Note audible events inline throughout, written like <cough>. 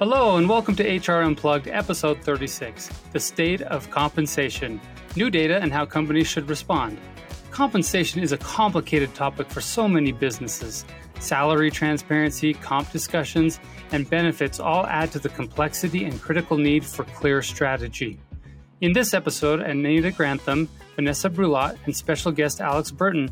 Hello, and welcome to HR Unplugged, episode 36 The State of Compensation New Data and How Companies Should Respond. Compensation is a complicated topic for so many businesses. Salary transparency, comp discussions, and benefits all add to the complexity and critical need for clear strategy. In this episode, Anita Grantham, Vanessa Brulot, and special guest Alex Bertin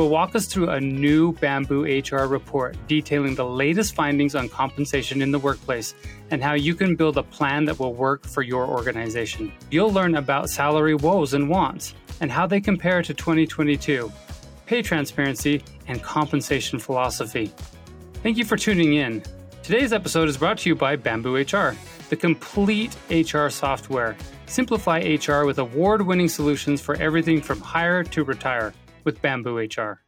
will walk us through a new Bamboo HR report detailing the latest findings on compensation in the workplace and how you can build a plan that will work for your organization. You'll learn about salary woes and wants and how they compare to 2022, pay transparency, and compensation philosophy. Thank you for tuning in. Today's episode is brought to you by Bamboo HR, the complete HR software. Simplify HR with award winning solutions for everything from hire to retire with Bamboo HR.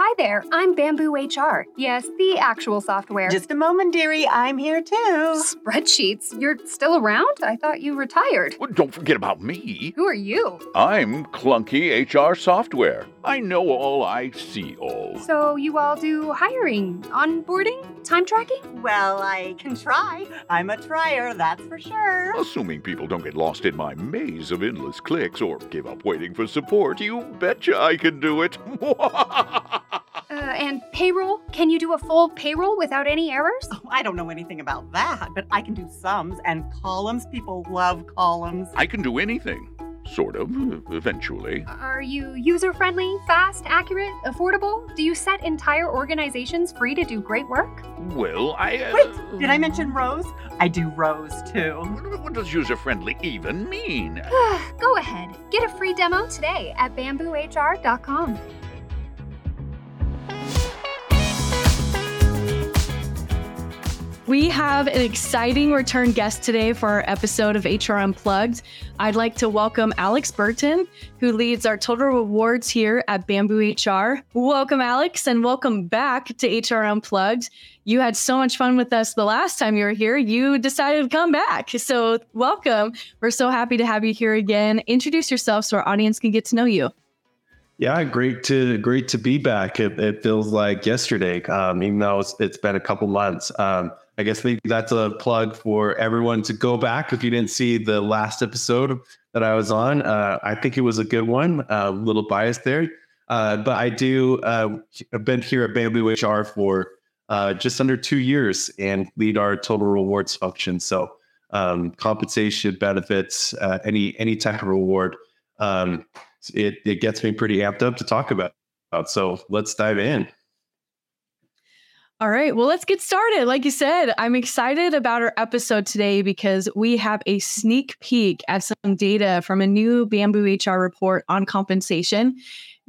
Hi there, I'm Bamboo HR. Yes, the actual software. Just a moment, dearie. I'm here too. Spreadsheets? You're still around? I thought you retired. Well, don't forget about me. Who are you? I'm Clunky HR Software. I know all, I see all. So, you all do hiring, onboarding, time tracking? Well, I can try. I'm a trier, that's for sure. Assuming people don't get lost in my maze of endless clicks or give up waiting for support, you betcha I can do it. <laughs> Uh, and payroll? Can you do a full payroll without any errors? Oh, I don't know anything about that, but I can do sums and columns. People love columns. I can do anything. Sort of, eventually. Are you user friendly, fast, accurate, affordable? Do you set entire organizations free to do great work? Well, I. Uh, Wait, did I mention rows? I do rows too. What, what does user friendly even mean? <sighs> Go ahead. Get a free demo today at bamboohr.com. We have an exciting return guest today for our episode of HR Unplugged. I'd like to welcome Alex Bertin, who leads our total rewards here at Bamboo HR. Welcome, Alex, and welcome back to HR Unplugged. You had so much fun with us the last time you were here. You decided to come back. So, welcome. We're so happy to have you here again. Introduce yourself so our audience can get to know you. Yeah, great to great to be back. It, it feels like yesterday, um, even though it's, it's been a couple months. Um, I guess that's a plug for everyone to go back if you didn't see the last episode that I was on. Uh, I think it was a good one. A little biased there, uh, but I do. Uh, I've been here at Bamboo HR for uh, just under two years and lead our total rewards function. So um, compensation, benefits, uh, any any type of reward. Um, it it gets me pretty amped up to talk about. So let's dive in. All right, well, let's get started. Like you said, I'm excited about our episode today because we have a sneak peek at some data from a new Bamboo HR report on compensation.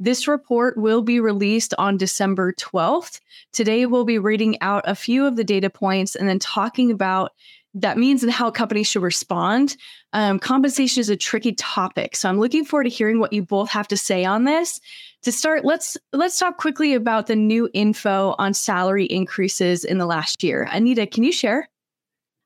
This report will be released on December 12th. Today, we'll be reading out a few of the data points and then talking about that means and how companies should respond. Um, compensation is a tricky topic, so I'm looking forward to hearing what you both have to say on this. To start, let's let's talk quickly about the new info on salary increases in the last year. Anita, can you share?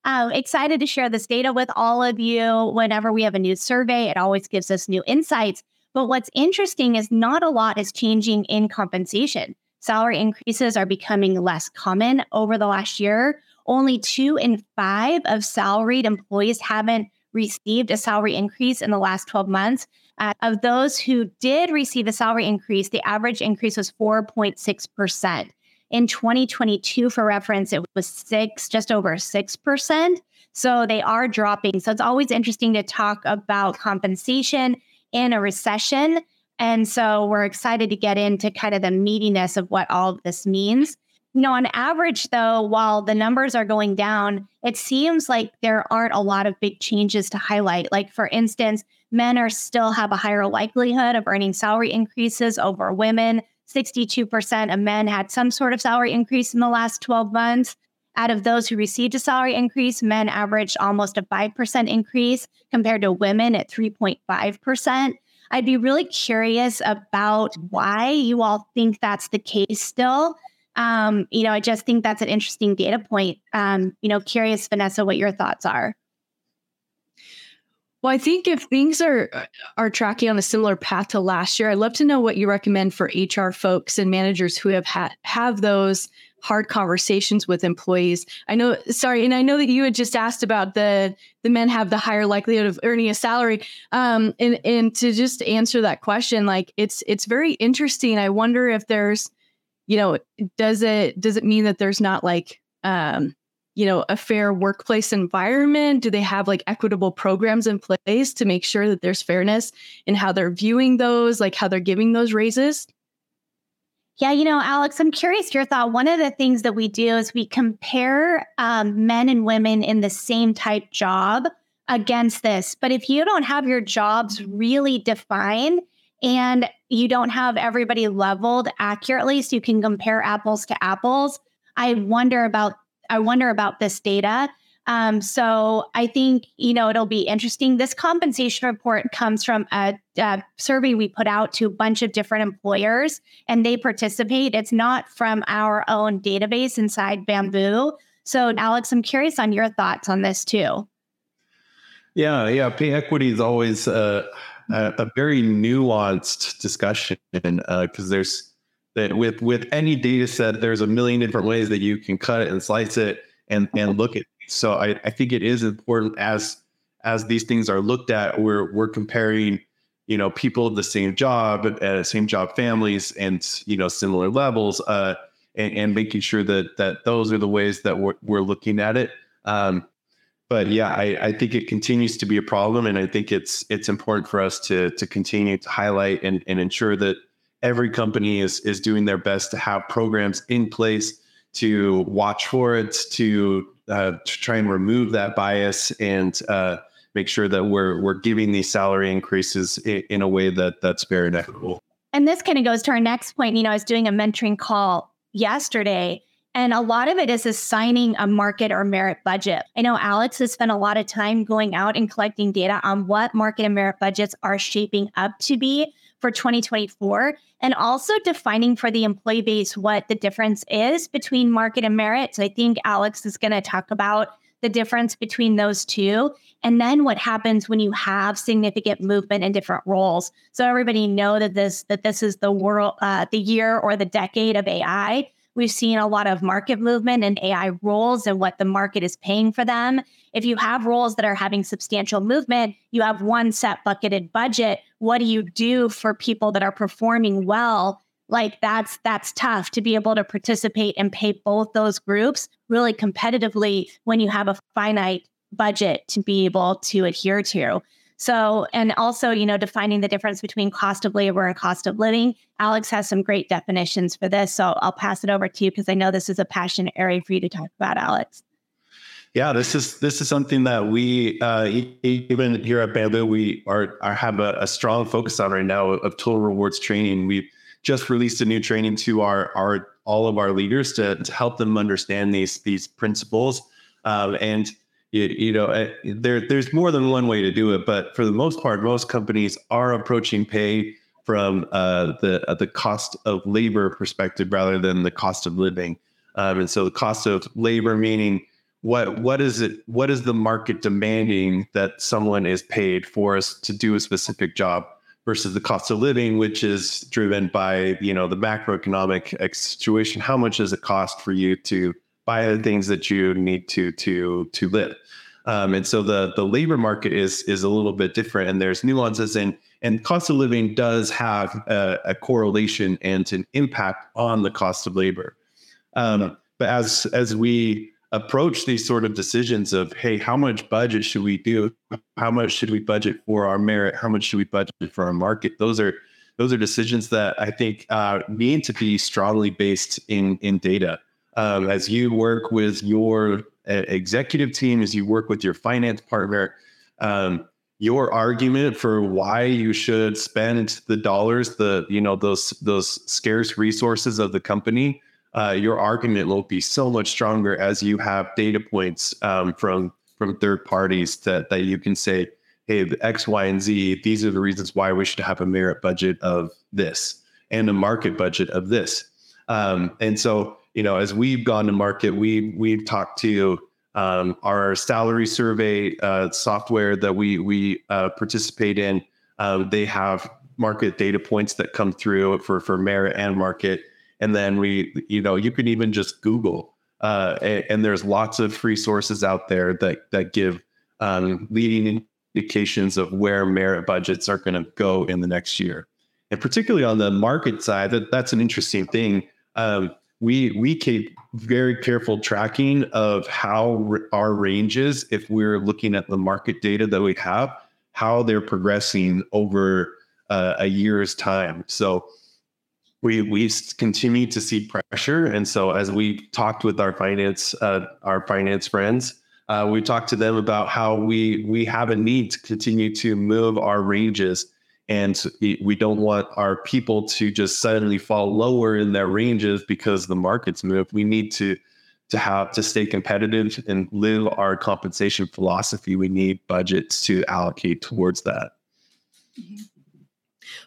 I'm excited to share this data with all of you. Whenever we have a new survey, it always gives us new insights. But what's interesting is not a lot is changing in compensation. Salary increases are becoming less common over the last year. Only two in five of salaried employees haven't received a salary increase in the last 12 months. Uh, of those who did receive a salary increase, the average increase was 4.6%. In 2022, for reference, it was six, just over 6%. So they are dropping. So it's always interesting to talk about compensation in a recession. And so we're excited to get into kind of the meatiness of what all of this means. You know, on average, though, while the numbers are going down, it seems like there aren't a lot of big changes to highlight. Like, for instance, men are still have a higher likelihood of earning salary increases over women. 62% of men had some sort of salary increase in the last 12 months. Out of those who received a salary increase, men averaged almost a 5% increase compared to women at 3.5%. I'd be really curious about why you all think that's the case still um, you know, I just think that's an interesting data point. Um, you know, curious, Vanessa, what your thoughts are. Well, I think if things are are tracking on a similar path to last year, I'd love to know what you recommend for HR folks and managers who have had have those hard conversations with employees. I know, sorry, and I know that you had just asked about the the men have the higher likelihood of earning a salary. Um, and and to just answer that question, like it's it's very interesting. I wonder if there's, you know, does it does it mean that there's not like um, you know, a fair workplace environment? Do they have like equitable programs in place to make sure that there's fairness in how they're viewing those, like how they're giving those raises? Yeah, you know, Alex, I'm curious your thought. One of the things that we do is we compare um, men and women in the same type job against this. But if you don't have your jobs really defined and you don't have everybody leveled accurately so you can compare apples to apples, I wonder about I wonder about this data um, so I think, you know, it'll be interesting. This compensation report comes from a, a, survey we put out to a bunch of different employers and they participate. It's not from our own database inside Bamboo. So, Alex, I'm curious on your thoughts on this too. Yeah, yeah. Pay equity is always a, a very nuanced discussion because uh, there's that with with any data set, there's a million different ways that you can cut it and slice it and and look at so I, I think it is important as as these things are looked at, we're we're comparing, you know, people the same job, uh, same job families, and you know, similar levels, uh, and, and making sure that that those are the ways that we're we're looking at it. Um, but yeah, I, I think it continues to be a problem, and I think it's it's important for us to to continue to highlight and, and ensure that every company is is doing their best to have programs in place to watch for it, to uh, to try and remove that bias and uh, make sure that we're we're giving these salary increases in, in a way that that's fair and equitable. And this kind of goes to our next point. You know, I was doing a mentoring call yesterday, and a lot of it is assigning a market or merit budget. I know Alex has spent a lot of time going out and collecting data on what market and merit budgets are shaping up to be for 2024 and also defining for the employee base what the difference is between market and merit. So I think Alex is going to talk about the difference between those two and then what happens when you have significant movement in different roles so everybody know that this that this is the world uh, the year or the decade of ai We've seen a lot of market movement in AI roles and what the market is paying for them. If you have roles that are having substantial movement, you have one set bucketed budget. What do you do for people that are performing well? Like that's that's tough to be able to participate and pay both those groups really competitively when you have a finite budget to be able to adhere to. So, and also, you know, defining the difference between cost of labor and cost of living. Alex has some great definitions for this. So I'll pass it over to you because I know this is a passion area for you to talk about, Alex. Yeah, this is this is something that we uh, even here at Bamboo we are, are have a, a, strong focus on right now of total rewards training. We've just released a new training to our our all of our leaders to, to help them understand these these principles um, and you, you know, eh, there there's more than one way to do it, but for the most part, most companies are approaching pay from uh, the uh, the cost of labor perspective rather than the cost of living. Um, and so the cost of labor meaning what what is it what is the market demanding that someone is paid for us to do a specific job versus the cost of living which is driven by you know the macroeconomic situation how much does it cost for you to buy the things that you need to to to live. Um, and so the the labor market is is a little bit different, and there's nuances and and cost of living does have a, a correlation and an impact on the cost of labor. Um, but as as we approach these sort of decisions of hey how much budget should we do? How much should we budget for our merit? How much should we budget for our market? Those are those are decisions that i think uh, need to be strongly based in in data um, as you work with your executive team, as you work with your finance partner, um, your argument for why you should spend the dollars, the you know those those scarce resources of the company, uh, your argument will be so much stronger as you have data points um, from from third parties that that you can say, hey, X, Y, and Z, these are the reasons why we should have a merit budget of this and a market budget of this. Um, and so you know, as we've gone to market, we we've talked to um, our salary survey uh, software that we we uh, participate in. Uh, they have market data points that come through for for merit and market, And then we, you know, you can even just Google, uh, and, and, there's lots of free sources out there that that give um, leading indications of where merit budgets are going to go in the next year. And particularly on the market side, that, that's an interesting thing. Um, we we keep very careful tracking of how our ranges, if we're looking at the market data that we have, how they're progressing over uh, a year's time. So we we continue to see pressure, and so as we talked with our finance uh, our finance friends, uh, we talked to them about how we we have a need to continue to move our ranges and we don't want our people to just suddenly fall lower in their ranges because the markets move we need to to have to stay competitive and live our compensation philosophy we need budgets to allocate towards that mm-hmm.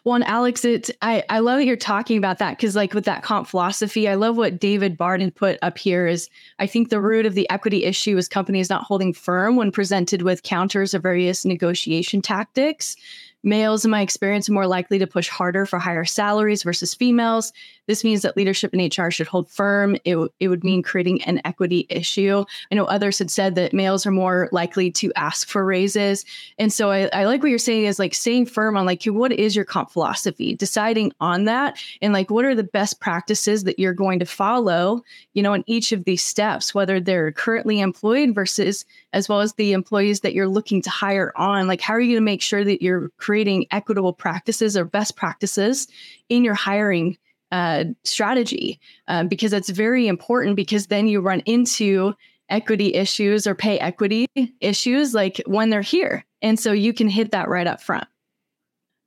Well, and Alex, it I, I love that you're talking about that because like with that comp philosophy, I love what David Barden put up here is I think the root of the equity issue is companies not holding firm when presented with counters of various negotiation tactics. Males, in my experience, are more likely to push harder for higher salaries versus females. This means that leadership in HR should hold firm. It, w- it would mean creating an equity issue. I know others had said that males are more likely to ask for raises. And so I, I like what you're saying is like staying firm on like, what is your comp philosophy? Deciding on that and like, what are the best practices that you're going to follow, you know, in each of these steps, whether they're currently employed versus as well as the employees that you're looking to hire on. Like, how are you going to make sure that you're creating equitable practices or best practices in your hiring uh, strategy um, because it's very important because then you run into equity issues or pay equity issues like when they're here. And so you can hit that right up front.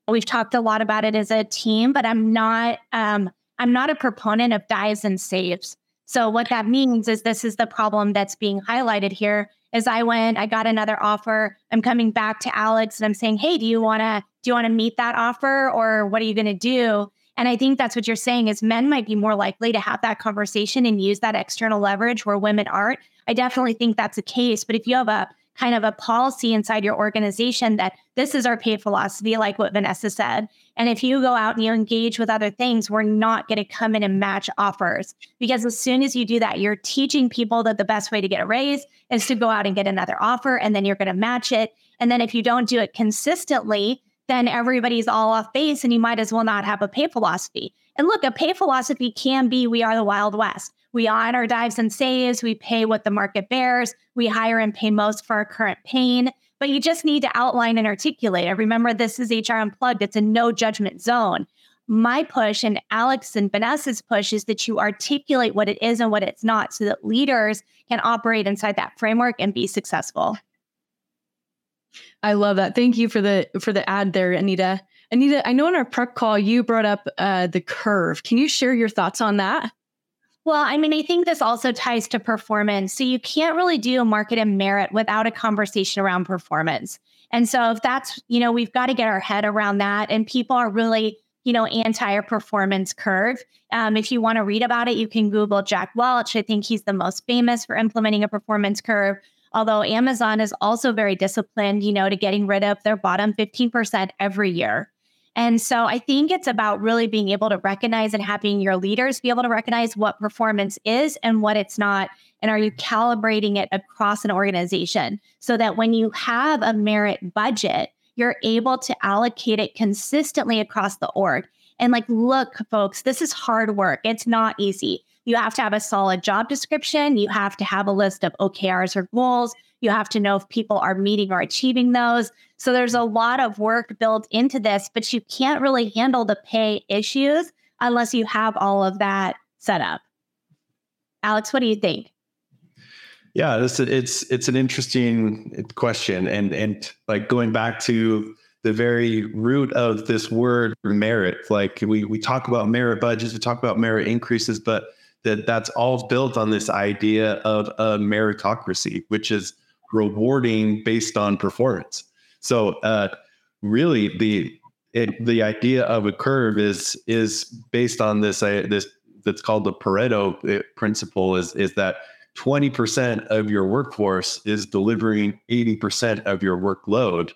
We've talked a lot about it as a team, but I'm not um, I'm not a proponent of dives and saves. So what that means is this is the problem that's being highlighted here. Is I went, I got another offer. I'm coming back to Alex and I'm saying, hey, do you wanna do you wanna meet that offer or what are you gonna do? And I think that's what you're saying is men might be more likely to have that conversation and use that external leverage where women aren't. I definitely think that's the case. But if you have a kind of a policy inside your organization that this is our pay philosophy, like what Vanessa said. And if you go out and you engage with other things, we're not going to come in and match offers because as soon as you do that, you're teaching people that the best way to get a raise is to go out and get another offer and then you're going to match it. And then if you don't do it consistently, then everybody's all off base and you might as well not have a pay philosophy. And look, a pay philosophy can be we are the Wild West. We honor dives and saves, we pay what the market bears, we hire and pay most for our current pain. But you just need to outline and articulate it. Remember, this is HR Unplugged, it's a no judgment zone. My push and Alex and Vanessa's push is that you articulate what it is and what it's not so that leaders can operate inside that framework and be successful. I love that. Thank you for the for the ad there, Anita. Anita, I know in our prep call you brought up uh, the curve. Can you share your thoughts on that? Well, I mean, I think this also ties to performance. So you can't really do a market and merit without a conversation around performance. And so if that's, you know, we've got to get our head around that. And people are really, you know, anti a performance curve. Um, if you want to read about it, you can Google Jack Welch. I think he's the most famous for implementing a performance curve. Although Amazon is also very disciplined, you know, to getting rid of their bottom 15% every year. And so I think it's about really being able to recognize and having your leaders be able to recognize what performance is and what it's not. And are you calibrating it across an organization so that when you have a merit budget, you're able to allocate it consistently across the org? And like, look, folks, this is hard work. It's not easy. You have to have a solid job description. You have to have a list of OKRs or goals. You have to know if people are meeting or achieving those. So there's a lot of work built into this, but you can't really handle the pay issues unless you have all of that set up. Alex, what do you think? Yeah, this, it's it's an interesting question, and and like going back to the very root of this word merit. Like we we talk about merit budgets, we talk about merit increases, but that that's all built on this idea of a meritocracy, which is rewarding based on performance. So, uh, really, the it, the idea of a curve is is based on this uh, this that's called the Pareto uh, principle. Is is that twenty percent of your workforce is delivering eighty percent of your workload,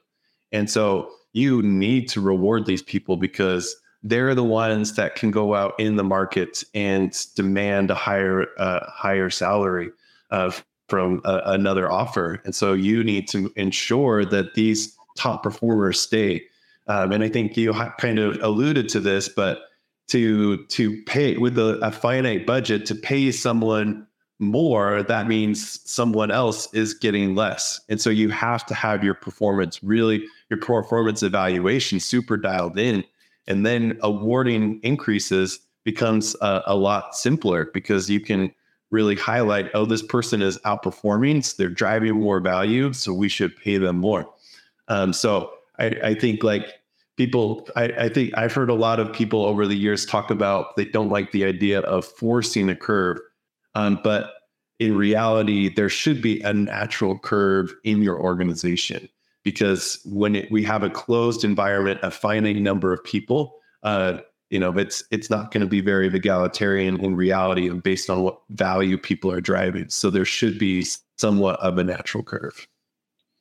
and so you need to reward these people because they're the ones that can go out in the market and demand a higher uh, higher salary uh, from a, another offer. And so you need to ensure that these top performers stay. Um, and I think you kind of alluded to this, but to to pay with a, a finite budget to pay someone more, that means someone else is getting less. And so you have to have your performance really, your performance evaluation super dialed in and then awarding increases becomes a, a, lot simpler because you can really highlight oh this person is outperforming so they're driving more value so we should pay them more. Um, so I, I, think like people I, I think i've heard a lot of people over the years talk about they don't like the idea of forcing a curve um, but in reality there should be a natural curve in your organization because when it, we have a closed environment, a finite number of people, uh, you know, it's it's not going to be very egalitarian in reality and based on what value people are driving. So there should be somewhat of a natural curve.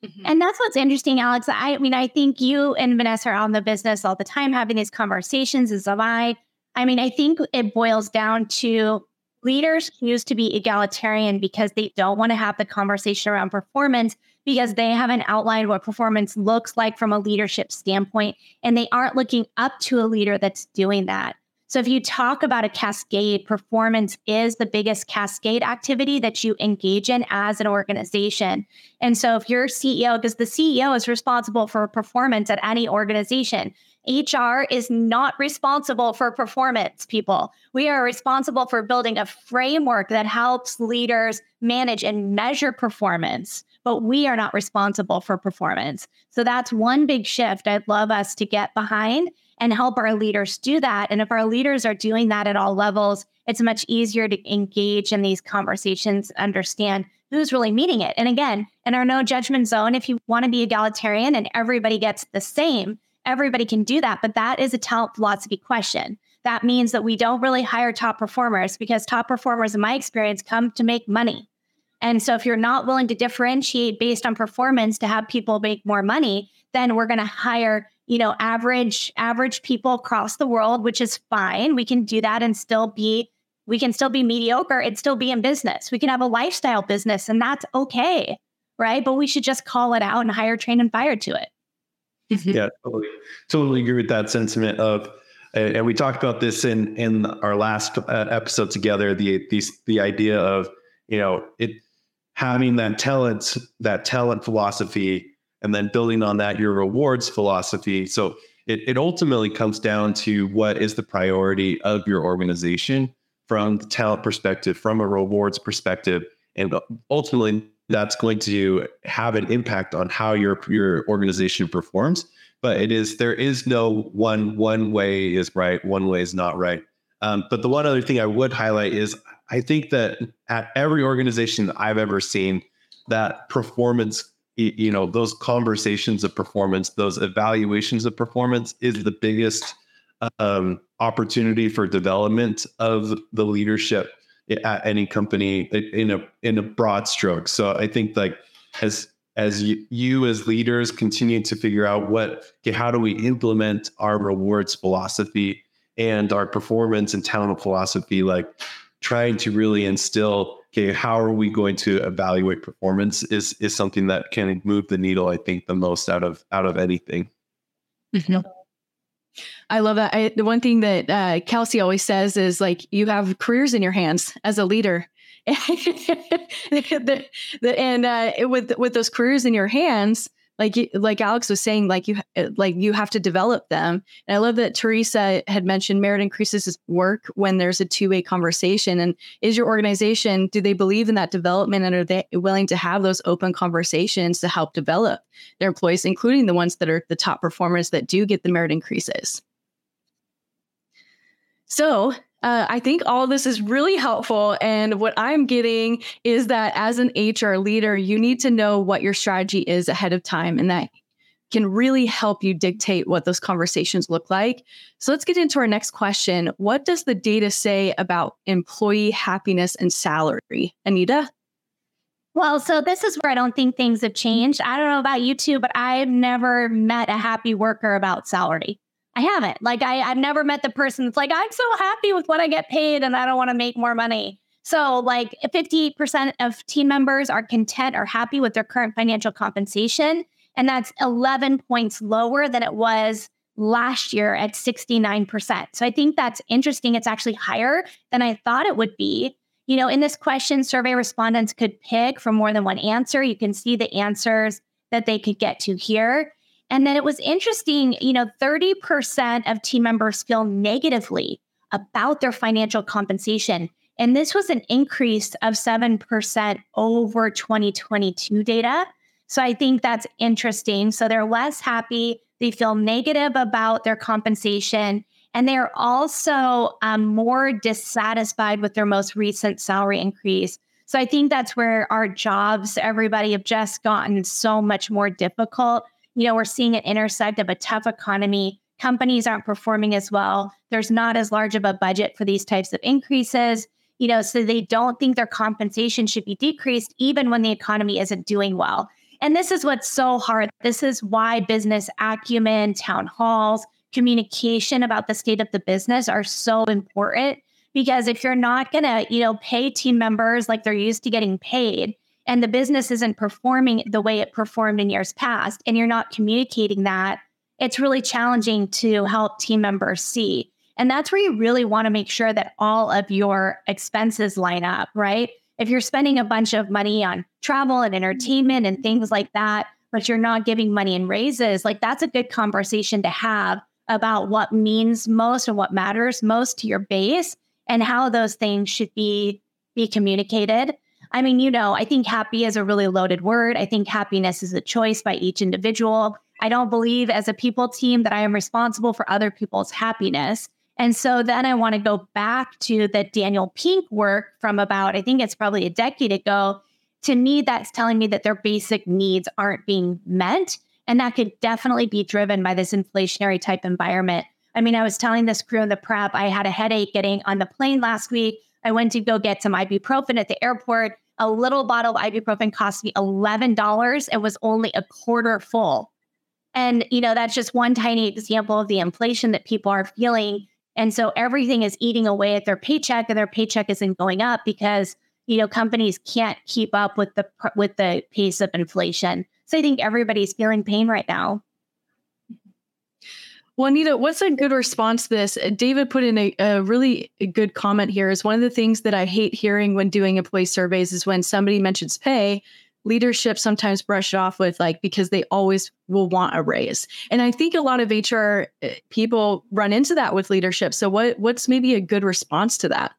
Mm-hmm. And that's what's interesting, Alex. I mean, I think you and Vanessa are on the business all the time having these conversations, as am I. I mean, I think it boils down to leaders choose to be egalitarian because they don't want to have the conversation around performance because they haven't outlined what performance looks like from a leadership standpoint and they aren't looking up to a leader that's doing that. So if you talk about a cascade, performance is the biggest cascade activity that you engage in as an organization. And so if you're CEO, because the CEO is responsible for performance at any organization, HR is not responsible for performance, people. We are responsible for building a framework that helps leaders manage and measure performance, but we are not responsible for performance. So that's one big shift I'd love us to get behind and help our leaders do that. And if our leaders are doing that at all levels, it's much easier to engage in these conversations, understand who's really meeting it. And again, in our no judgment zone, if you want to be egalitarian and everybody gets the same, everybody can do that, but that is a talent philosophy question. That means that we don't really hire top performers because top performers, in my experience, come to make money. And so if you're not willing to differentiate based on performance to have people make more money, then we're going to hire, you know, average average people across the world, which is fine. We can do that and still be we can still be mediocre and still be in business. We can have a lifestyle business and that's okay, right? But we should just call it out and hire, train and fire to it. Mm-hmm. yeah, totally, totally agree with that sentiment of, and we talked about this in in our last uh, episode together. The these the idea of you know it having that talent that talent philosophy, and then building on that your rewards philosophy. So it it ultimately comes down to what is the priority of your organization from the talent perspective, from a rewards perspective, and ultimately that's going to have an impact on how your your organization performs. But it is there is no one one way is right, one way is not right. Um, but the one other thing I would highlight is I think that at every organization that I've ever seen, that performance, you know, those conversations of performance, those evaluations of performance is the biggest um, opportunity for development of the leadership at any company in a in a broad stroke. So I think like as as you, you as leaders continue to figure out what okay, how do we implement our rewards philosophy and our performance and talent philosophy like trying to really instill okay how are we going to evaluate performance is is something that can move the needle i think the most out of out of anything mm-hmm. I love that. I, the one thing that uh, Kelsey always says is like, you have careers in your hands as a leader. <laughs> the, the, and uh, with with those careers in your hands, like like Alex was saying, like you eh, like you have to develop them. And I love that Teresa had mentioned merit increases work when there's a two way conversation. And is your organization do they believe in that development and are they willing to have those open conversations to help develop their employees, including the ones that are the top performers that do get the merit increases? So uh, I think all this is really helpful. And what I'm getting is that as an HR leader, you need to know what your strategy is ahead of time, and that can really help you dictate what those conversations look like. So let's get into our next question. What does the data say about employee happiness and salary? Anita? Well, so this is where I don't think things have changed. I don't know about you two, but I've never met a happy worker about salary. I haven't. Like I, I've never met the person that's like, I'm so happy with what I get paid and I don't want to make more money. So, like 58% of team members are content or happy with their current financial compensation. And that's 11 points lower than it was last year at 69%. So, I think that's interesting. It's actually higher than I thought it would be. You know, in this question, survey respondents could pick from more than one answer. You can see the answers that they could get to here. And then it was interesting, you know, 30% of team members feel negatively about their financial compensation. And this was an increase of 7% over 2022 data. So I think that's interesting. So they're less happy, they feel negative about their compensation, and they're also um, more dissatisfied with their most recent salary increase. So I think that's where our jobs, everybody, have just gotten so much more difficult. You know, we're seeing an intersect of a tough economy. Companies aren't performing as well. There's not as large of a budget for these types of increases you know, so they don't think their compensation should be decreased even when the economy isn't doing well. And this is what's so hard. This is why business acumen, town halls, communication about the state of the business are so important because if you're not going to, you know, pay team members like they're used to getting paid and the business isn't performing the way it performed in years past and you're not communicating that, it's really challenging to help team members see. And that's where you really want to make sure that all of your expenses line up, right? If you're spending a bunch of money on travel and mm-hmm. entertainment and things like that, but you're not giving money in raises, like that's a good conversation to have about what means most and what matters most to your base and how those things should be be communicated. I mean, you know, I think happy is a really loaded word. I think happiness is a choice by each individual. I don't believe as a people team that I am responsible for other people's happiness. And so then I want to go back to the Daniel Pink work from about, I think it's probably a decade ago. To me, that's telling me that their basic needs aren't being met. And that could definitely be driven by this inflationary type environment. I mean, I was telling this crew in the prep, I had a headache getting on the plane last week. I went to go get some ibuprofen at the airport. A little bottle of ibuprofen cost me $11. It was only a quarter full. And, you know, that's just one tiny example of the inflation that people are feeling and so everything is eating away at their paycheck and their paycheck isn't going up because, you know, companies can't keep up with the with the pace of inflation. So I think everybody's feeling pain right now. Well, Anita, what's a good response to this? Uh, David put in a, a, really good comment here. Is one of the things that I hate hearing when doing employee surveys is when somebody mentions pay leadership sometimes brush it off with like because they always will want a raise and i think a lot of hr eh, people run into that with leadership so what what's maybe a good response to that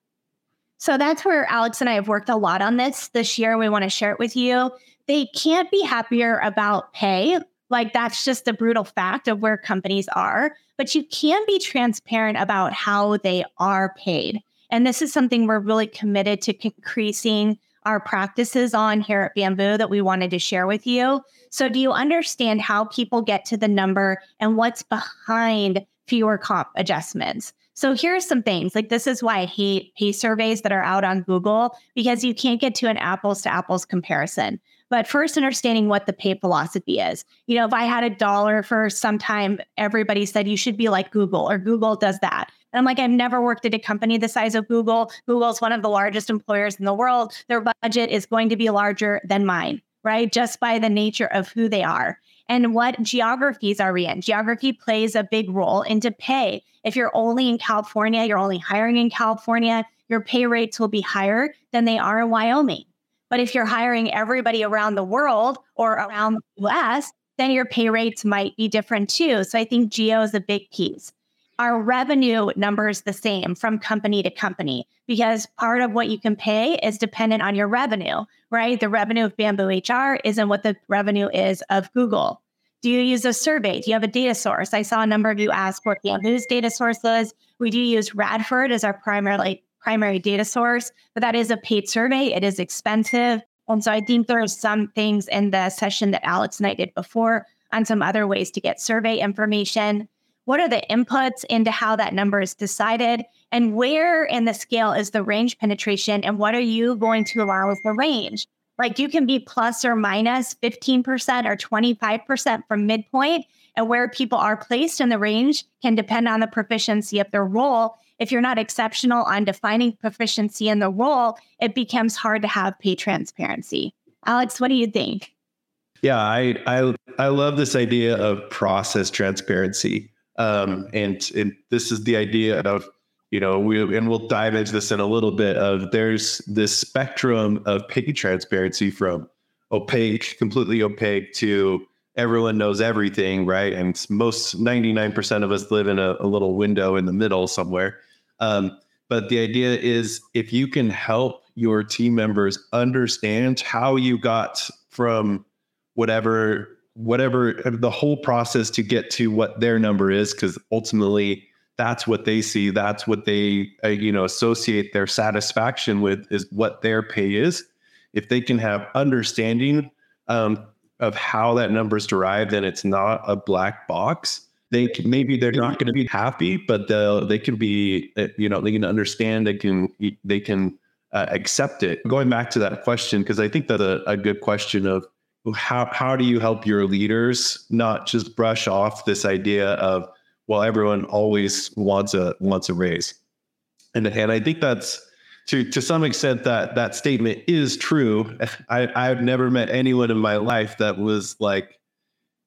so that's where alex and i have worked a lot on this this year we want to share it with you they can't be happier about pay like that's just the brutal fact of where companies are but you can be transparent about how they are paid and this is something we're really committed to increasing our practices on here at Bamboo that we wanted to share with you. So, do you understand how people get to the number and what's behind fewer comp adjustments? So, here are some things like this is why I hate pay surveys that are out on Google because you can't get to an apples to apples comparison. But first, understanding what the pay philosophy is. You know, if I had a dollar for some time, everybody said you should be like Google or Google does that. And I'm like, I've never worked at a company the size of Google. Google is one of the largest employers in the world. Their budget is going to be larger than mine, right? Just by the nature of who they are. And what geographies are we in? Geography plays a big role into pay. If you're only in California, you're only hiring in California, your pay rates will be higher than they are in Wyoming. But if you're hiring everybody around the world or around the US, then your pay rates might be different too. So I think geo is a big piece our revenue number is the same from company to company because part of what you can pay is dependent on your revenue, right? The revenue of Bamboo HR isn't what the revenue is of Google. Do you use a survey? Do you have a data source? I saw a number of you ask what Bamboo's data source is. We do use Radford as our primary primary data source, but that is a paid survey. It is expensive. And so I think there are some things in the session that Alex and I did before on some other ways to get survey information. What are the inputs into how that number is decided? And where in the scale is the range penetration? And what are you going to allow the range? Like you can be plus or minus 15% or 25% from midpoint. And where people are placed in the range can depend on the proficiency of their role. If you're not exceptional on defining proficiency in the role, it becomes hard to have pay transparency. Alex, what do you think? Yeah, I I I love this idea of process transparency. Um, and, and this is the idea of you know we and we'll dive into this in a little bit of there's this spectrum of pay transparency from opaque completely opaque to everyone knows everything right and most 99% of us live in a, a little window in the middle somewhere um, but the idea is if you can help your team members understand how you got from whatever whatever the whole process to get to what their number is because ultimately that's what they see that's what they uh, you know associate their satisfaction with is what their pay is. If they can have understanding um, of how that number is derived then it's not a black box they can, maybe they're not going to be happy but they they can be uh, you know they can understand they can they can uh, accept it. Going back to that question because i think that a, a good question of how how do you help your leaders not just brush off this idea of well everyone always wants a wants a raise? And and i think that's to to some extent that that statement is true. <laughs> I i've never met anyone in my life that was like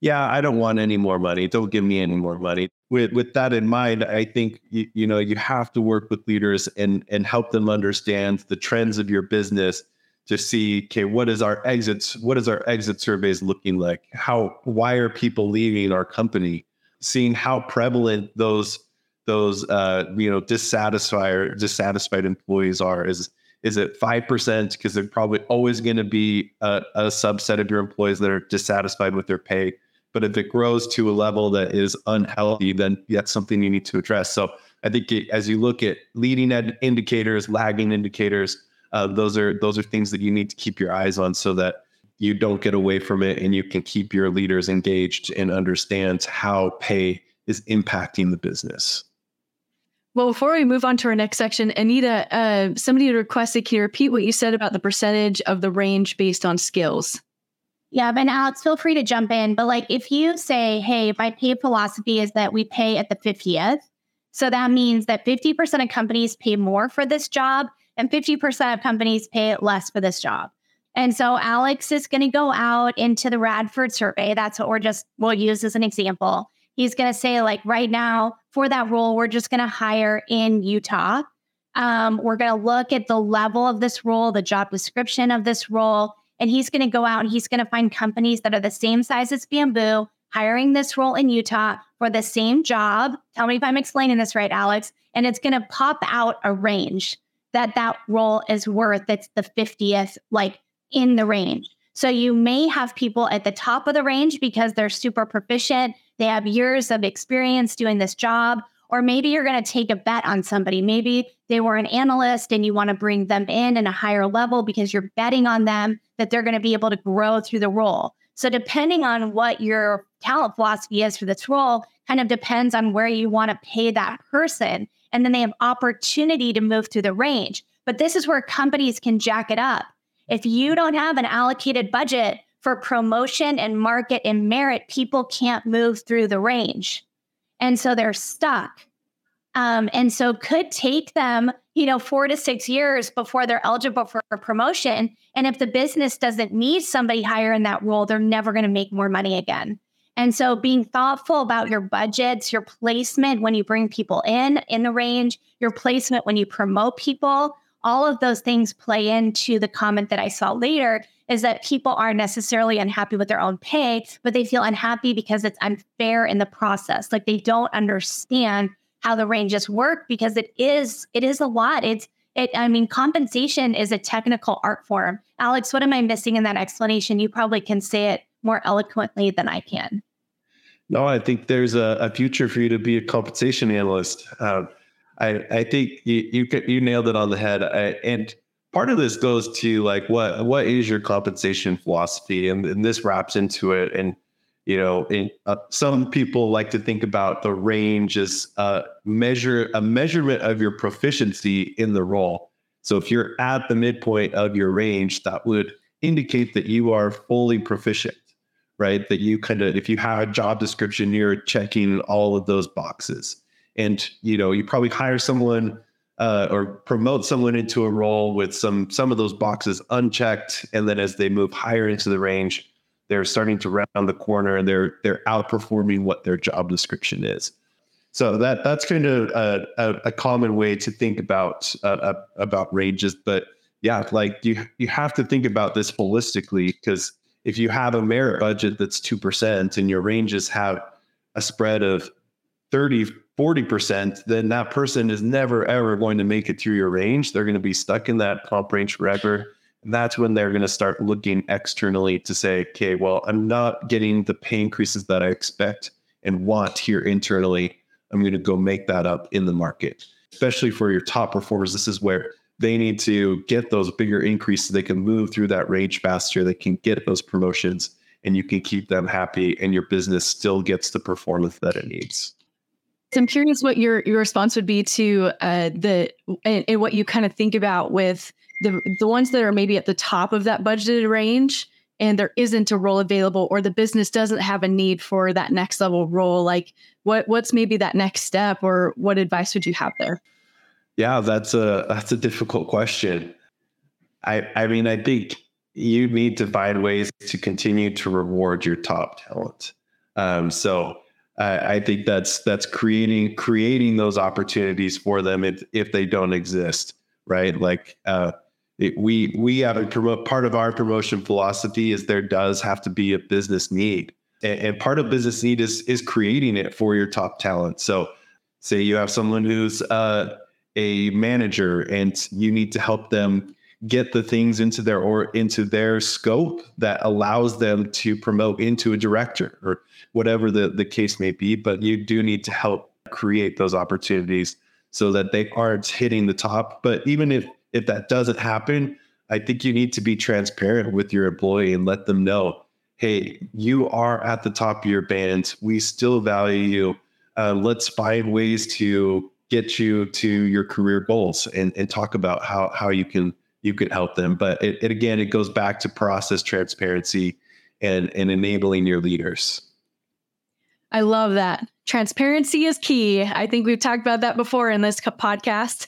yeah i don't want any more money. Don't give me any more money. With with that in mind i think you, you know you have to work with leaders and and help them understand the trends of your business to see okay what is our exits what is our exit surveys looking like? How why are people leaving our company? Seeing how prevalent those those uh, you know dissatisfied dissatisfied employees are. Is is it 5% because they're probably always going to be a, a subset of your employees that are dissatisfied with their pay but if it grows to a level that is unhealthy then that's something you need to address so i think it, as you look at leading indicators lagging indicators uh, those are those are things that you need to keep your eyes on so that you don't get away from it and you can keep your leaders engaged and understand how pay is impacting the business. Well, before we move on to our next section, Anita, uh, somebody requested, can you repeat what you said about the percentage of the range based on skills? Yeah, and Alex, feel free to jump in. But like if you say, hey, my pay philosophy is that we pay at the 50th. So that means that 50% of companies pay more for this job and 50% of companies pay less for this job. And so Alex is going to go out into the Radford survey. That's what we're just, we'll use as an example. He's going to say, like, right now for that role, we're just going to hire in Utah. Um, we're going to look at the level of this role, the job description of this role. And he's going to go out and he's going to find companies that are the same size as Bamboo, hiring this role in Utah for the same job. Tell me if I'm explaining this right, Alex. And it's going to pop out a range that that role is worth that's the 50th like in the range so you may have people at the top of the range because they're super proficient they have years of experience doing this job or maybe you're going to take a bet on somebody maybe they were an analyst and you want to bring them in in a higher level because you're betting on them that they're going to be able to grow through the role so depending on what your talent philosophy is for this role kind of depends on where you want to pay that person and then they have opportunity to move through the range. But this is where companies can jack it up. If you don't have an allocated budget for promotion and market and merit, people can't move through the range. And so they're stuck. Um, and so could take them, you know, four to six years before they're eligible for a promotion. And if the business doesn't need somebody higher in that role, they're never going to make more money again. And so being thoughtful about your budgets, your placement when you bring people in in the range, your placement when you promote people, all of those things play into the comment that I saw later is that people aren't necessarily unhappy with their own pay, but they feel unhappy because it's unfair in the process. Like they don't understand how the ranges work because it is it is a lot. It's it I mean compensation is a technical art form. Alex, what am I missing in that explanation? You probably can say it more eloquently than I can. No, I think there's a, a future for you to be a compensation analyst. Um, I, I think you, you you nailed it on the head. I, and part of this goes to like what what is your compensation philosophy, and, and this wraps into it. And you know, in, uh, some people like to think about the range as a measure a measurement of your proficiency in the role. So if you're at the midpoint of your range, that would indicate that you are fully proficient, right? That you kind of, if you have a job description, you're checking all of those boxes. And, you know, you probably hire someone uh, or promote someone into a role with some some of those boxes unchecked, and then as they move higher into the range, they're starting to round the corner and they're they're outperforming what their job description is. So that that's kind of a, a, a common way to think about uh, uh about ranges, but yeah, like you you have to think about this holistically because if you have a merit budget that's 2% and your ranges have a spread of 30 40%, then that person is never ever going to make it through your range. They're going to be stuck in that comp range forever. And that's when they're going to start looking externally to say, okay, well, I'm not getting the pay increases that I expect and want here internally. I'm going to go make that up in the market, especially for your top performers. This is where they need to get those bigger increases. They can move through that range faster. They can get those promotions and you can keep them happy and your business still gets the performance that it needs. So I'm curious what your your response would be to uh, the and, and what you kind of think about with the the ones that are maybe at the top of that budgeted range and there isn't a role available or the business doesn't have a need for that next level role like what what's maybe that next step or what advice would you have there yeah, that's a that's a difficult question. I I mean, I think you need to find ways to continue to reward your top talent. Um, so I, I think that's that's creating creating those opportunities for them if if they don't exist, right? Like uh, it, we we have a part of our promotion philosophy is there does have to be a business need, and, and part of business need is is creating it for your top talent. So say you have someone who's uh, a manager and you need to help them get the things into their or into their scope that allows them to promote into a director or whatever the, the case may be but you do need to help create those opportunities so that they aren't hitting the top. But even if if that doesn't happen i think you need to be transparent with your employee and let them know hey you are at the top of your band. We still value you. Uh, let's find ways to get you to your career goals and, and talk about how, how you can you can help them. But it, it again, it goes back to process transparency and, and enabling your leaders. I love that. Transparency is key. I think we've talked about that before in this podcast.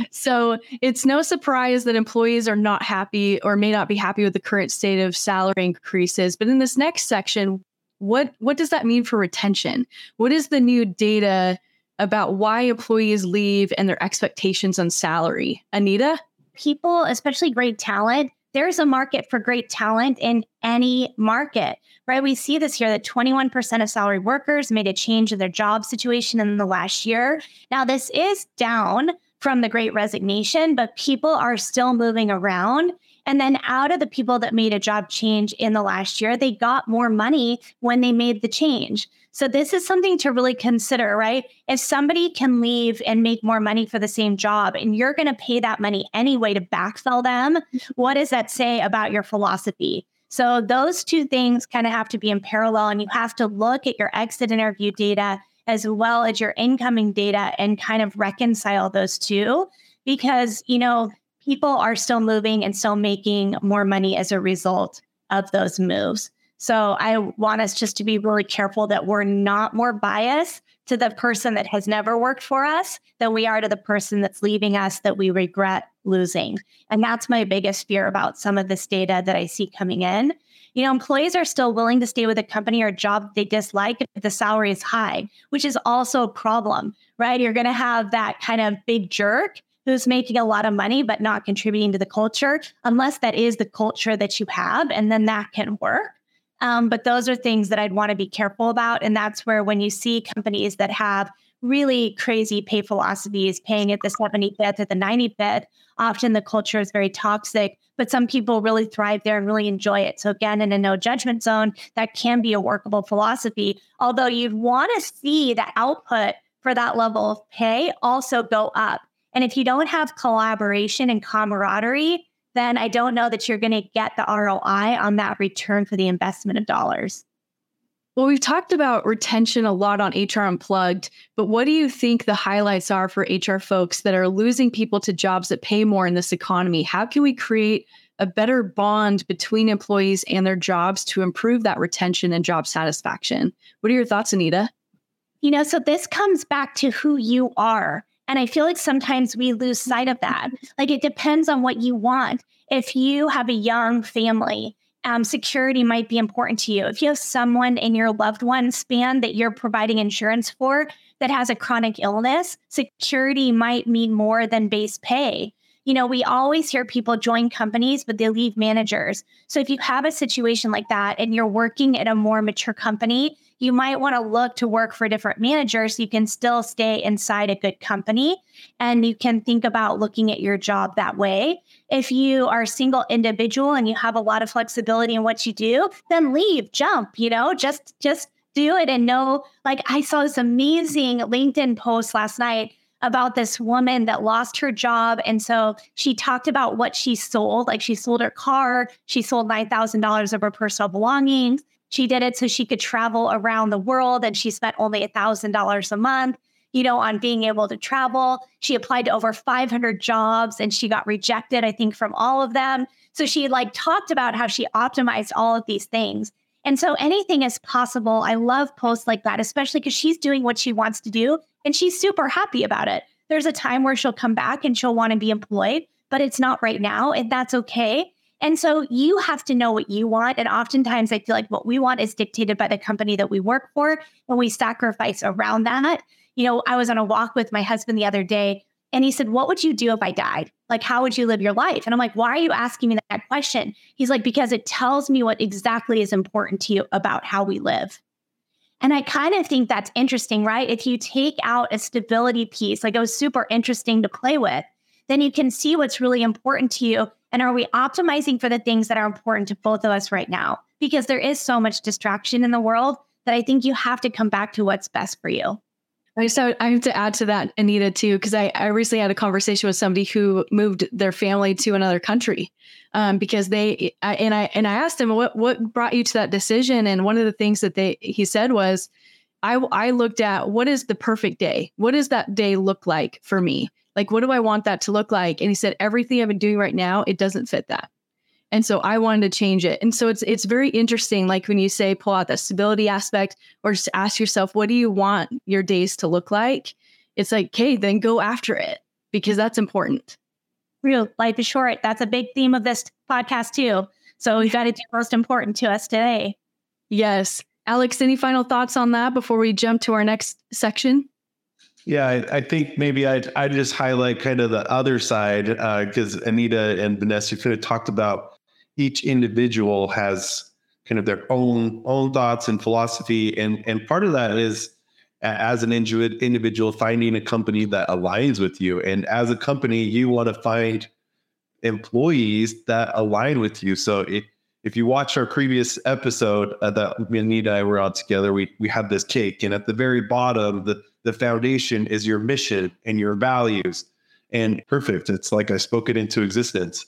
<laughs> so it's no surprise that employees are not happy or may not be happy with the current state of salary increases. But in this next section, what what does that mean for retention? What is the new data about why employees leave and their expectations on salary. Anita? People, especially great talent, there's a market for great talent in any market, right? We see this here that 21% of salary workers made a change in their job situation in the last year. Now, this is down from the great resignation, but people are still moving around. And then out of the people that made a job change in the last year, they got more money when they made the change. So this is something to really consider, right? If somebody can leave and make more money for the same job and you're going to pay that money anyway to backfill them, mm-hmm. what does that say about your philosophy? So those two things kind of have to be in parallel and you have to look at your exit interview data as well as your incoming data and kind of reconcile those two because, you know, people are still moving and still making more money as a result of those moves. So I want us just to be really careful that we're not more biased to the person that has never worked for us than we are to the person that's leaving us that we regret losing. And that's my biggest fear about some of this data that I see coming in. You know, employees are still willing to stay with a company or a job they dislike if the salary is high, which is also a problem, right? You're going to have that kind of big jerk who's making a lot of money but not contributing to the culture, unless that is the culture that you have, and then that can work. Um, but those are things that I'd want to be careful about. And that's where when you see companies that have really crazy pay philosophies, paying at the 75th or the 95th, often the culture is very toxic, but some people really thrive there and really enjoy it. So, again, in a no judgment zone, that can be a workable philosophy. Although you'd want to see the output for that level of pay also go up. And if you don't have collaboration and camaraderie, then I don't know that you're going to get the ROI on that return for the investment of dollars. Well, we've talked about retention a lot on HR Unplugged, but what do you think the highlights are for HR folks that are losing people to jobs that pay more in this economy? How can we create a better bond between employees and their jobs to improve that retention and job satisfaction. What are your thoughts, Anita? You know, so this comes back to who you are. And I feel like sometimes we lose sight of that. Like it depends on what you want. If you have a young family, um, security might be important to you. If you have someone in your loved one span that you're providing insurance for that has a chronic illness, security might mean more than base pay. You know, we always hear people join companies, but they leave managers. So if you have a situation like that and you're working at a more mature company, you might want to look to work for different managers you can still stay inside a good company and you can think about looking at your job that way. If you are a single individual and you have a lot of flexibility in what you do, then leave, jump, you know, just just do it and know like I saw this amazing LinkedIn post last night about this woman that lost her job. And so she talked about what she sold. Like she sold her car, she sold $9,000 of her personal belongings. She did it so she could travel around the world and she spent only $1,000 a month, you know, on being able to travel. She applied to over 500 jobs and she got rejected, I think, from all of them. So she like talked about how she optimized all of these things. And so anything is possible. I love posts like that, especially because she's doing what she wants to do and she's super happy about it. There's a time where she'll come back and she'll want to be employed, but it's not right now, and that's okay. And so you have to know what you want. And oftentimes I feel like what we want is dictated by the company that we work for and we sacrifice around that. You know, I was on a walk with my husband the other day and he said, What would you do if I died? Like, how would you live your life? And I'm like, Why are you asking me that question? He's like, Because it tells me what exactly is important to you about how we live. And I kind of think that's interesting, right? If you take out a stability piece, like it was super interesting to play with, then you can see what's really important to you and are we optimizing for the things that are important to both of us right now? Because there is so much distraction in the world that I think you have to come back to what's best for you. So I have to add to that, Anita, too, because I, I recently had a conversation with somebody who moved their family to another country um, because they I, and I and I asked him what what brought you to that decision, and one of the things that they he said was, I I looked at what is the perfect day, what does that day look like for me, like, what do I want that to look like? And he said, everything I've been doing right now, it doesn't fit that. And so I wanted to change it. And so it's it's very interesting, like when you say pull out that stability aspect, or just ask yourself, what do you want your days to look like? It's like, okay, then go after it because that's important. Real life is short. That's a big theme of this podcast too. So we've got to do most important to us today. Yes. Alex, any final thoughts on that before we jump to our next section? Yeah, I, I, think maybe I'd, I'd just highlight kind of the other side because uh, Anita and Vanessa kind of talked about each individual has kind of their own own thoughts and philosophy, and and part of that is as an individual finding a company that aligns with you, and as a company you want to find employees that align with you. So if if you watch our previous episode uh, that Anita and I were on together, we we had this cake, and at the very bottom the the foundation is your mission and your values. And perfect. It's like I spoke it into existence.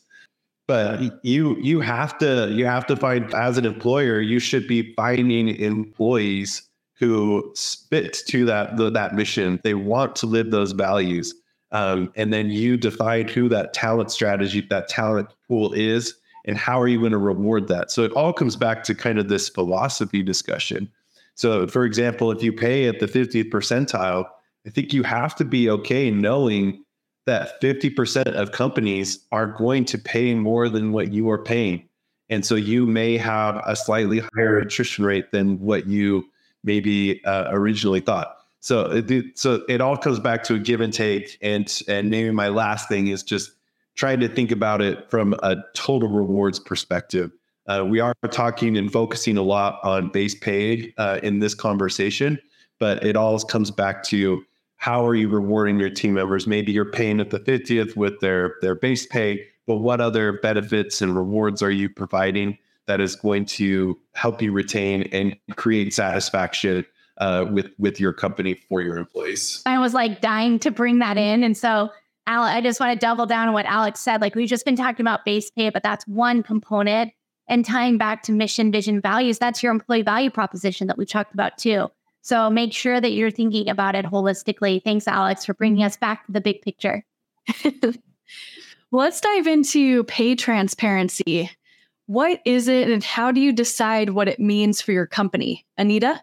But you you have to you have to find as an employer, you should be finding employees who spit to that the, that mission. They want to live those values. Um, and then you define who that talent strategy, that talent pool is, and how are you going to reward that? So it all comes back to kind of this philosophy discussion. So, for example, if you pay at the 50th percentile, I think you have to be okay knowing that 50% of companies are going to pay more than what you are paying. And so you may have a slightly higher attrition rate than what you maybe uh, originally thought. So, it, so it all comes back to a give and take. And and maybe my last thing is just trying to think about it from a total rewards perspective. Uh, we are talking and focusing a lot on base pay uh, in this conversation, but it all comes back to how are you rewarding your team members? Maybe you're paying at the 50th with their their base pay, but what other benefits and rewards are you providing that is going to help you retain and create satisfaction uh, with with your company for your employees? I was like dying to bring that in, and so I just want to double down on what Alex said. Like we've just been talking about base pay, but that's one component and tying back to mission, vision, values, that's your employee value proposition that we talked about too. So make sure that you're thinking about it holistically. Thanks, Alex, for bringing mm-hmm. us back to the big picture. <laughs> Let's dive into pay transparency. What is it and how do you decide what it means for your company? Anita?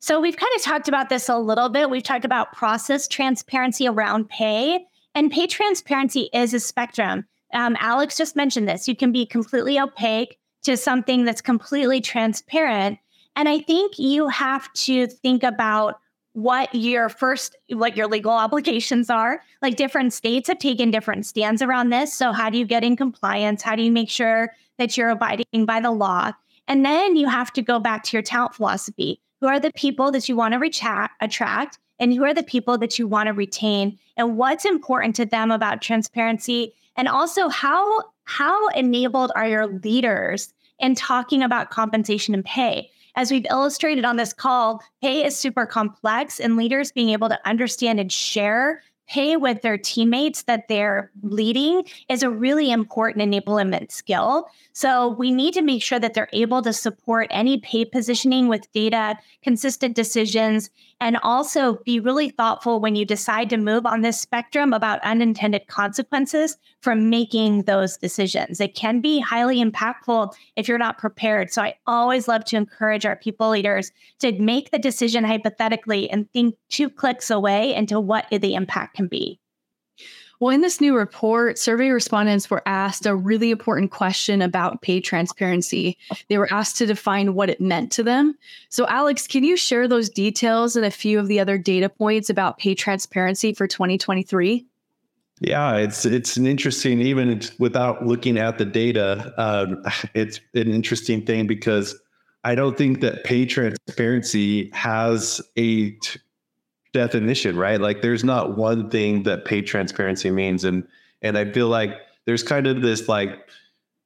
So, we've kind of talked about this a little bit. We've talked about process transparency around pay, and pay transparency is a spectrum. Um, Alex just mentioned this. You can be completely opaque to something that's completely transparent. And I think you have to think about what your first what your legal obligations are like different states have taken different stands around this so how do you get in compliance how do you make sure that you're abiding by the law and then you have to go back to your talent philosophy who are the people that you want to reach- attract and who are the people that you want to retain and what's important to them about transparency and also how how enabled are your leaders in talking about compensation and pay? As we've illustrated on this call, pay is super complex, and leaders being able to understand and share pay with their teammates that they're leading is a really important enablement skill. So we need to make sure that they're able to support any pay positioning with data, consistent decisions, and also be really thoughtful when you decide to move on this spectrum about unintended consequences from making those decisions. It can be highly impactful if you're not prepared. So I always love to encourage our people leaders to make the decision hypothetically and think two clicks away into what the impact can be. Well, in this new report, survey respondents were asked a really important question about pay transparency. They were asked to define what it meant to them. So, Alex, can you share those details and a few of the other data points about pay transparency for 2023? Yeah, it's it's an interesting even without looking at the data. Um, <laughs> it's an interesting thing because I don't think that pay transparency has a t- definition, right? Like there's not one thing that pay transparency means. And and I feel like there's kind of this like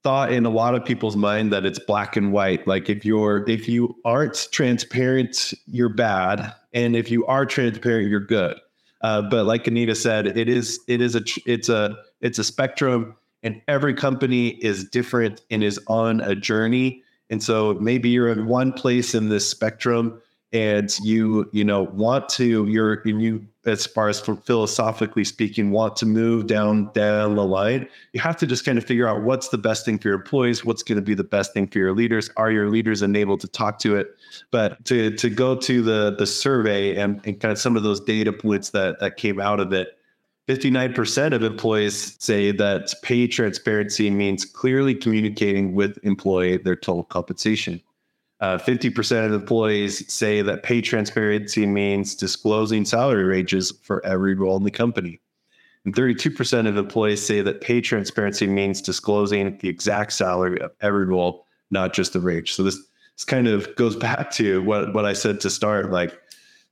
thought in a lot of people's mind that it's black and white. Like if you're if you aren't transparent, you're bad. And if you are transparent, you're good. Uh, but like Anita said, it is it is a it's a it's a spectrum, and every company is different and is on a journey. And so maybe you're in one place in this spectrum and you you know want to you're and you as far as philosophically speaking want to move down down the line you have to just kind of figure out what's the best thing for your employees what's going to be the best thing for your leaders are your leaders enabled to talk to it? But to to go to the the survey and, and kind of some of those data points that that came out of it 59% of employees say that pay transparency means clearly communicating with employee their total compensation uh, 50% of employees say that pay transparency means disclosing salary ranges for every role in the company. And 32% of employees say that pay transparency means disclosing the exact salary of every role, not just the range. So this, this kind of goes <laughs> back to what, what I said to start. Like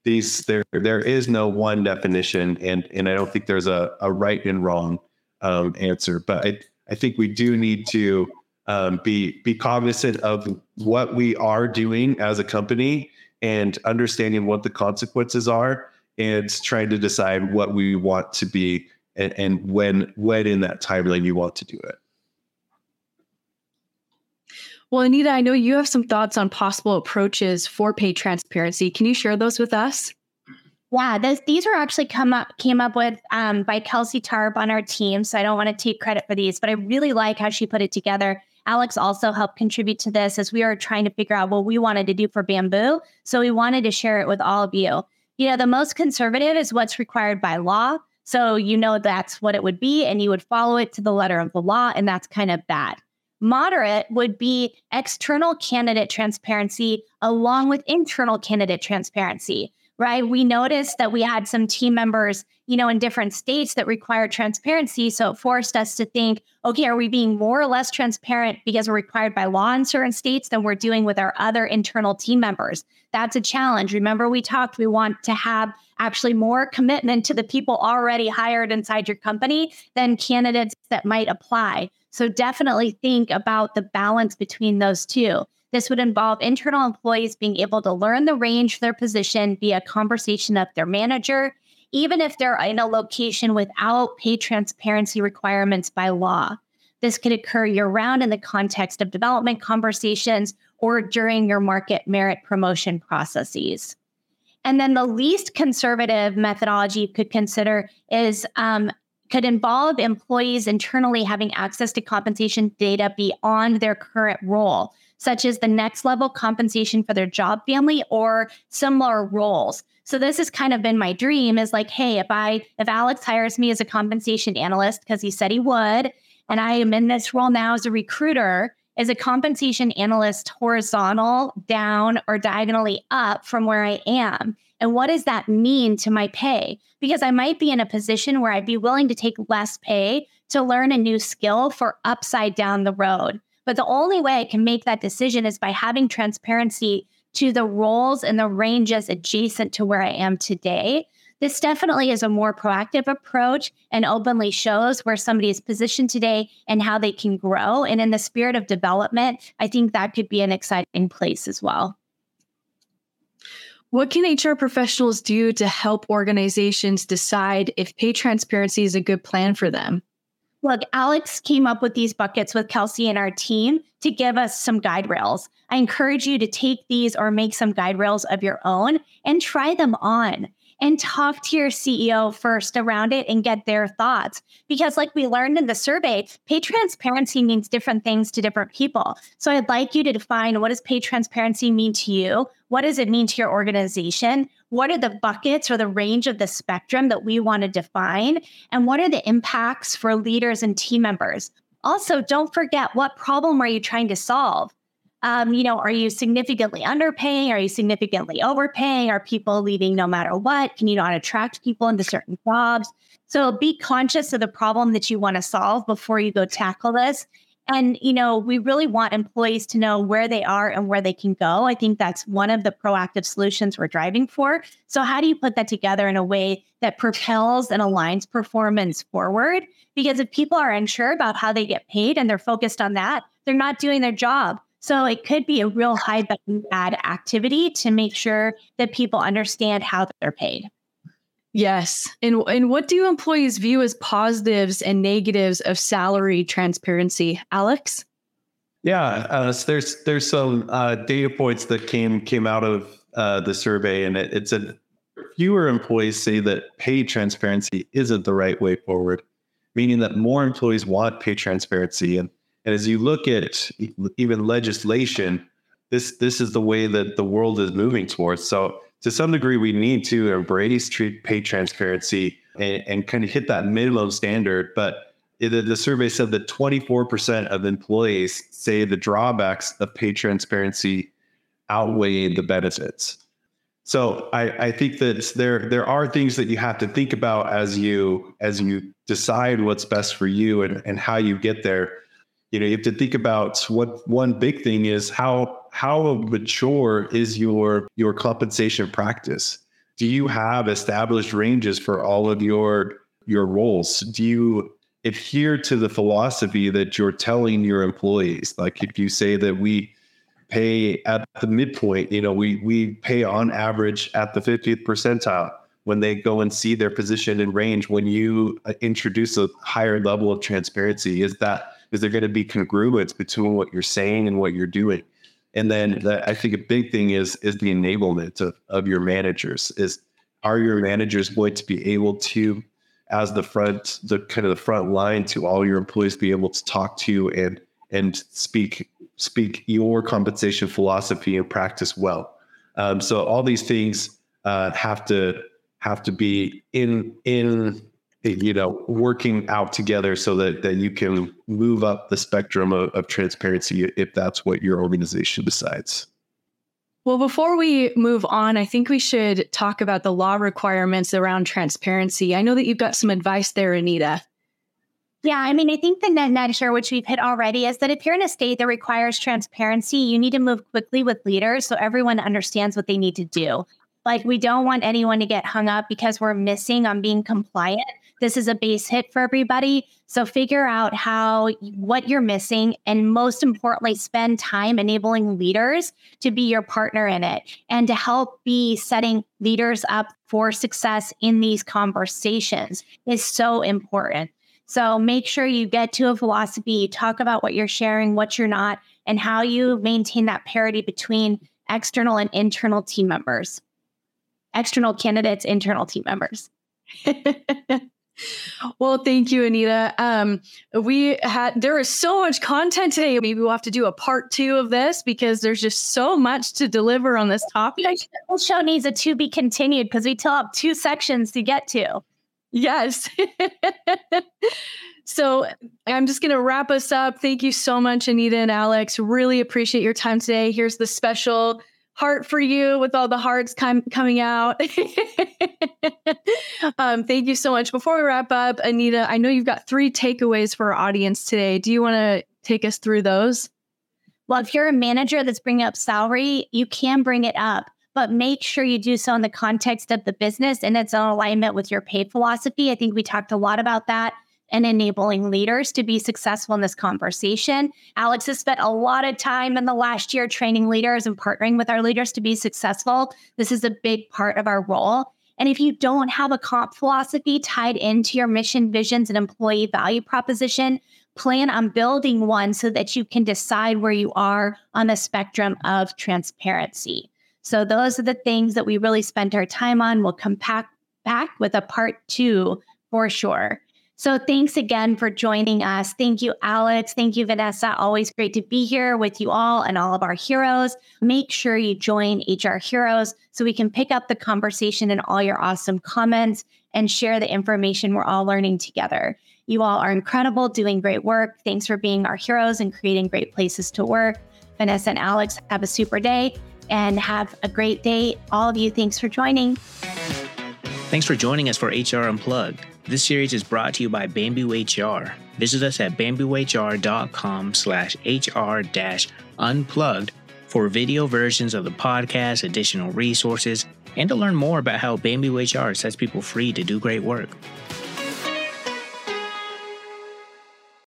these, there there is no one definition, and and I don't think there's a, a right and wrong um, answer. But I, I think we do need to um, be be cognizant of what we are doing as a company and understanding what the consequences are and trying to decide what we want to be and, and when when in that timeline you want to do it well anita i know you have some thoughts on possible approaches for pay transparency can you share those with us yeah, this, these were actually come up came up with um, by Kelsey Tarp on our team. So I don't want to take credit for these, but I really like how she put it together. Alex also helped contribute to this as we were trying to figure out what we wanted to do for bamboo. So we wanted to share it with all of you. You know, the most conservative is what's required by law. So you know that's what it would be, and you would follow it to the letter of the law, and that's kind of bad. Moderate would be external candidate transparency along with internal candidate transparency right? We noticed that we had some team members, you know, in different states that required transparency. So it forced us to think, okay, are we being more or less transparent because we're required by law in certain states than we're doing with our other internal team members? That's a challenge. Remember, we talked, we want to have actually more commitment to the people already hired inside your company than candidates that might apply. So definitely think about the balance between those two. This would involve internal employees being able to learn the range of their position via conversation of their manager, even if they're in a location without pay transparency requirements by law. This could occur year round in the context of development conversations or during your market merit promotion processes. And then the least conservative methodology you could consider is um, could involve employees internally having access to compensation data beyond their current role, such as the next level compensation for their job family or similar roles. So this has kind of been my dream is like, hey, if I if Alex hires me as a compensation analyst because he said he would, and I am in this role now as a recruiter, is a compensation analyst horizontal, down, or diagonally up from where I am? And what does that mean to my pay? Because I might be in a position where I'd be willing to take less pay to learn a new skill for upside down the road. But the only way I can make that decision is by having transparency to the roles and the ranges adjacent to where I am today this definitely is a more proactive approach and openly shows where somebody is positioned today and how they can grow. And in the spirit of development, I think that could be an exciting place as well. What can HR professionals do to help organizations decide if pay transparency is a good plan for them? Look, Alex came up with these buckets with Kelsey and our team to give us some guide rails. I encourage you to take these or make some guide rails of your own and try them on and talk to your CEO first around it and get their thoughts. Because, like we learned in the survey, pay transparency means different things to different people. So, I'd like you to define what does pay transparency mean to you? What does it mean to your organization? What are the buckets or the range of the spectrum that we want to define? And what are the impacts for leaders and team members? Also, don't forget what problem are you trying to solve? Um, you know, are you significantly underpaying? Are you significantly overpaying? Are people leaving no matter what? Can you not attract people into certain jobs? So be conscious of the problem that you want to solve before you go tackle this. And, you know, we really want employees to know where they are and where they can go. I think that's one of the proactive solutions we're driving for. So, how do you put that together in a way that propels and aligns performance forward? Because if people are unsure about how they get paid and they're focused on that, they're not doing their job. So it could be a real high value add activity to make sure that people understand how they're paid. Yes. And, and what do employees view as positives and negatives of salary transparency? Alex? Yeah, uh, so there's there's some uh, data points that came came out of uh, the survey, and it, it's a fewer employees say that pay transparency isn't the right way forward, meaning that more employees want pay transparency, and and as you look at even legislation, this this is the way that the world is moving towards. So to some degree, we need to embrace pay transparency and, and kind of hit that minimum standard. But the, the survey said that 24% of employees say the drawbacks of pay transparency outweigh the benefits. So I, I think that there there are things that you have to think about as you as you decide what's best for you and, and how you get there you know you have to think about what one big thing is how how mature is your your compensation practice? Do you have established ranges for all of your your roles? Do you adhere to the philosophy that you're telling your employees? Like if you say that we pay at the midpoint you know we we pay on average at the 50th percentile when they go and see their position and range when you uh, introduce a higher level of transparency is that is there going to be congruence between what you're saying and what you're doing? And then the, I think a big thing is is the enablement of, of your managers. Is are your managers going to be able to, as the front, the kind of the front line to all your employees, be able to talk to and and speak speak your compensation philosophy and practice well. Um, so all these things uh, have to have to be in in you know working out together so that that you can move up the spectrum of, of transparency if that's what your organization decides well, before we move on, I think we should talk about the law requirements around transparency. I know that you've got some advice there, Anita. Yeah, I mean, I think the net net nutshell, which we've hit already, is that if you're in a state that requires transparency, you need to move quickly with leaders so everyone understands what they need to do. Like, we don't want anyone to get hung up because we're missing on being compliant. This is a base hit for everybody. So figure out how what you're missing and most importantly spend time enabling leaders to be your partner in it and to help be setting leaders up for success in these conversations is so important. So make sure you get to a philosophy, talk about what you're sharing, what you're not, and how you maintain that parity between external and internal team members. External candidates, internal team members. <laughs> well, thank you, Anita. Um, we had there is so much content today. Maybe we'll have to do a part two of this because there's just so much to deliver on this topic. The show needs a to be continued because we still have two sections to get to. Yes. <laughs> so I'm just going to wrap us up. Thank you so much, Anita and Alex. Really appreciate your time today. Here's the special heart for you with all the hearts com- coming out. <laughs> um, thank you so much. Before we wrap up, Anita, I know you've got three takeaways for our audience today. Do you want to take us through those? Well, if you're a manager that's bringing up salary, you can bring it up, but make sure you do so in the context of the business and it's in alignment with your pay philosophy. I think we talked a lot about that and enabling leaders to be successful in this conversation. Alex has spent a lot of time in the last year training leaders and partnering with our leaders to be successful. This is a big part of our role. And if you don't have a comp philosophy tied into your mission, visions, and employee value proposition, plan on building one so that you can decide where you are on the spectrum of transparency. So, those are the things that we really spent our time on. We'll come back, back with a part two for sure. So thanks again for joining us. Thank you, Alex. Thank you, Vanessa. Always great to be here with you all and all of our heroes. Make sure you join HR Heroes so we can pick up the conversation and all your awesome comments and share the information we're all learning together. You all are incredible, doing great work. Thanks for being our heroes and creating great places to work. Vanessa and Alex, have a super day and have a great day. All of you, thanks for joining. Thanks for joining us for HR Unplugged. This series is brought to you by Bamboo HR. Visit us at bamboohr.com slash hr dash unplugged for video versions of the podcast, additional resources, and to learn more about how Bamboo HR sets people free to do great work.